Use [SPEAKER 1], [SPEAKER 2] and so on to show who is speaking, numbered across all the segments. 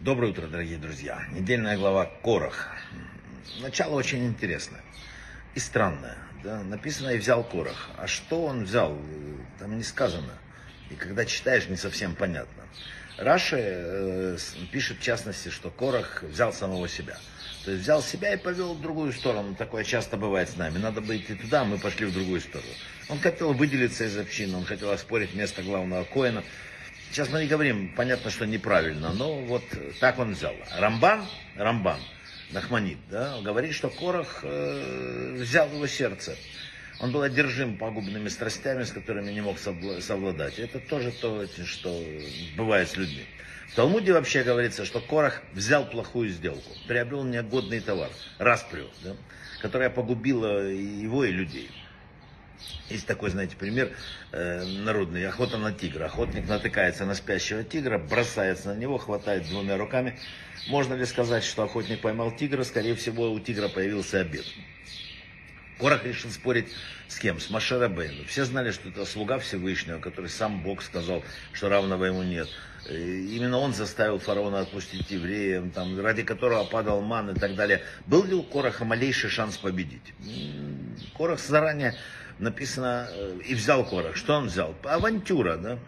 [SPEAKER 1] Доброе утро, дорогие друзья. Недельная глава Корах. Начало очень интересное и странное. Да? Написано «и взял Корах». А что он взял? Там не сказано. И когда читаешь, не совсем понятно. Раши э, пишет в частности, что Корах взял самого себя. То есть взял себя и повел в другую сторону. Такое часто бывает с нами. Надо бы идти туда, а мы пошли в другую сторону. Он хотел выделиться из общины, он хотел оспорить место главного коина. Сейчас мы не говорим, понятно, что неправильно, но вот так он взял. Рамбан, Рамбан, Нахманит, да, говорит, что Корах э, взял его сердце. Он был одержим пагубными страстями, с которыми не мог совладать. Это тоже то, что бывает с людьми. В Талмуде вообще говорится, что Корах взял плохую сделку, приобрел негодный товар, распрю, да, которая погубила его и людей. Есть такой, знаете, пример э, народный, охота на тигра. Охотник натыкается на спящего тигра, бросается на него, хватает двумя руками. Можно ли сказать, что охотник поймал тигра? Скорее всего, у тигра появился обед. Корах решил спорить с кем? С Машерабейну. Все знали, что это слуга Всевышнего, который сам Бог сказал, что равного ему нет. Именно он заставил фараона отпустить евреев, там, ради которого падал ман и так далее. Был ли у Кораха малейший шанс победить? Корах заранее написано, э, и взял Корах. Что он взял? Авантюра, да?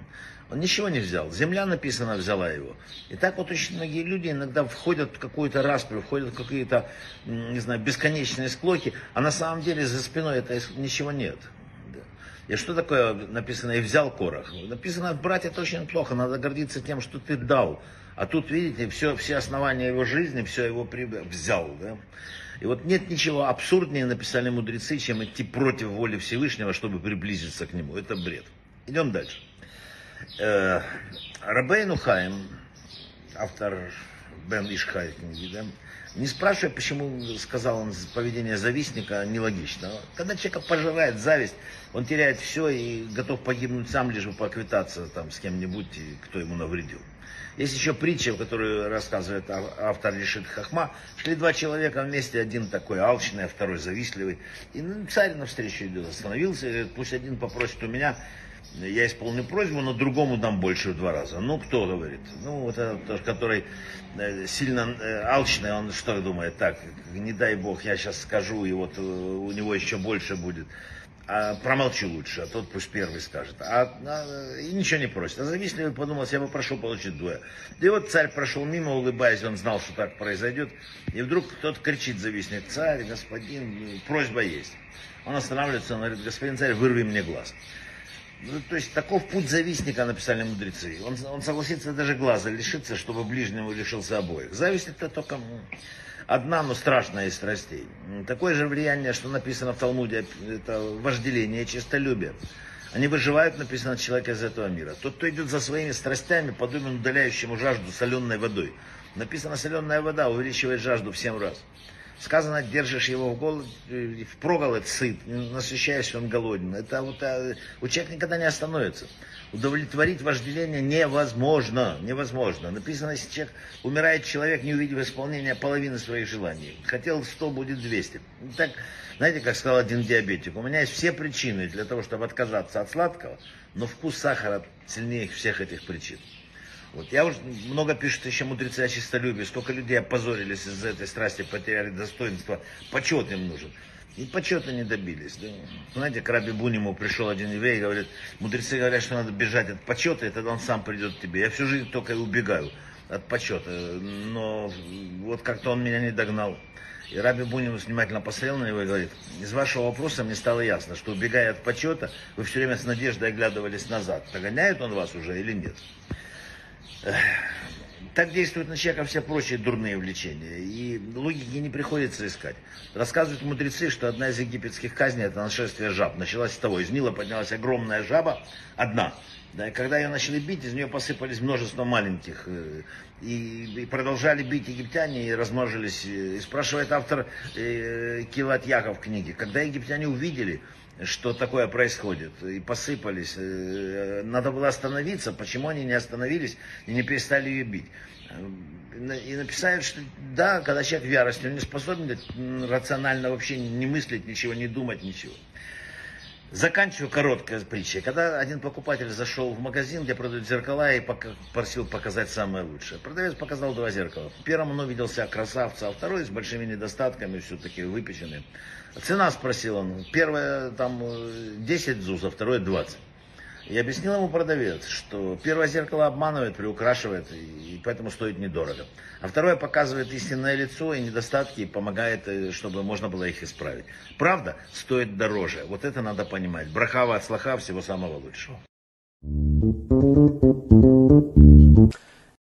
[SPEAKER 1] Он ничего не взял. Земля написано взяла его. И так вот очень многие люди иногда входят в какую-то расприю, входят в какие-то, не знаю, бесконечные склоки, а на самом деле за спиной это ничего нет. И что такое написано «и взял Корах»? Написано «брать это очень плохо, надо гордиться тем, что ты дал». А тут, видите, все, все основания его жизни, все его при... взял. Да? И вот нет ничего абсурднее, написали мудрецы, чем идти против воли Всевышнего, чтобы приблизиться к нему. Это бред. Идем дальше. Э, Рабейну Хаим, автор Бен Ишхай книги, да, не спрашивая, почему, сказал он, поведение завистника нелогично. Когда человека пожирает зависть, он теряет все и готов погибнуть сам, лишь бы поквитаться там, с кем-нибудь, кто ему навредил. Есть еще притча, в которой рассказывает автор Лишит Хахма. Шли два человека вместе, один такой алчный, а второй завистливый. И ну, царь навстречу идет, остановился, говорит, пусть один попросит у меня, я исполню просьбу, но другому дам больше в два раза. Ну, кто говорит? Ну, вот этот, который э, сильно э, алчный, он что думает? Так, не дай бог, я сейчас скажу, и вот э, у него еще больше будет. А промолчу лучше, а тот пусть первый скажет. А, а, и ничего не просит. А завистливый подумал, я попрошу получить двое. И вот царь прошел мимо, улыбаясь, он знал, что так произойдет. И вдруг кто-то кричит завистник, царь, господин, просьба есть. Он останавливается, он говорит, господин царь, вырви мне глаз. Ну, то есть таков путь завистника, написали мудрецы. Он, он согласится даже глаза лишиться, чтобы ближнему лишился обоих. Зависть это только одна, но страшная из страстей. Такое же влияние, что написано в Талмуде, это вожделение и честолюбие. Они выживают, написано, человека из этого мира. Тот, кто идет за своими страстями, подобен удаляющему жажду соленой водой. Написано, соленая вода увеличивает жажду в семь раз. Сказано, держишь его в голод, в проголод сыт, насыщаясь он голоден. Это вот а, у человека никогда не остановится. Удовлетворить вожделение невозможно, невозможно. Написано, если человек, умирает человек, не увидев исполнения половины своих желаний. Хотел 100, будет 200. Так, знаете, как сказал один диабетик, у меня есть все причины для того, чтобы отказаться от сладкого, но вкус сахара сильнее всех этих причин. Вот я уже много пишут еще мудрецы о чистолюбии, сколько людей опозорились из-за этой страсти, потеряли достоинство, почет им нужен. И почета не добились. Да? Знаете, к Раби Буниму пришел один еврей и говорит, мудрецы говорят, что надо бежать от почета, и тогда он сам придет к тебе. Я всю жизнь только и убегаю от почета, но вот как-то он меня не догнал. И Раби Бунин внимательно посмотрел на него и говорит, из вашего вопроса мне стало ясно, что убегая от почета, вы все время с надеждой оглядывались назад. Догоняет он вас уже или нет? Так действуют на человека все прочие дурные влечения. И логики не приходится искать. Рассказывают мудрецы, что одна из египетских казней это нашествие жаб. Началась с того. Из Нила поднялась огромная жаба, одна. Да, и когда ее начали бить, из нее посыпались множество маленьких. Э, и, и продолжали бить египтяне и размножились. И спрашивает автор э, Килат Яков книги, когда египтяне увидели, что такое происходит, и посыпались. Э, надо было остановиться, почему они не остановились и не перестали ее бить. И написали, что да, когда человек в ярости, он не способен рационально вообще не мыслить ничего, не думать ничего. Заканчиваю короткой притчей. Когда один покупатель зашел в магазин, где продают зеркала, и просил показать самое лучшее. Продавец показал два зеркала. Первому он увидел себя красавца, а второй с большими недостатками, все-таки выпеченный. Цена спросил он. Первое там 10 зуз, а второе 20. И объяснил ему продавец, что первое зеркало обманывает, приукрашивает, и поэтому стоит недорого. А второе показывает истинное лицо и недостатки, и помогает, э, чтобы можно было их исправить. Правда, стоит дороже. Вот это надо понимать. Брахава от слаха, всего самого лучшего.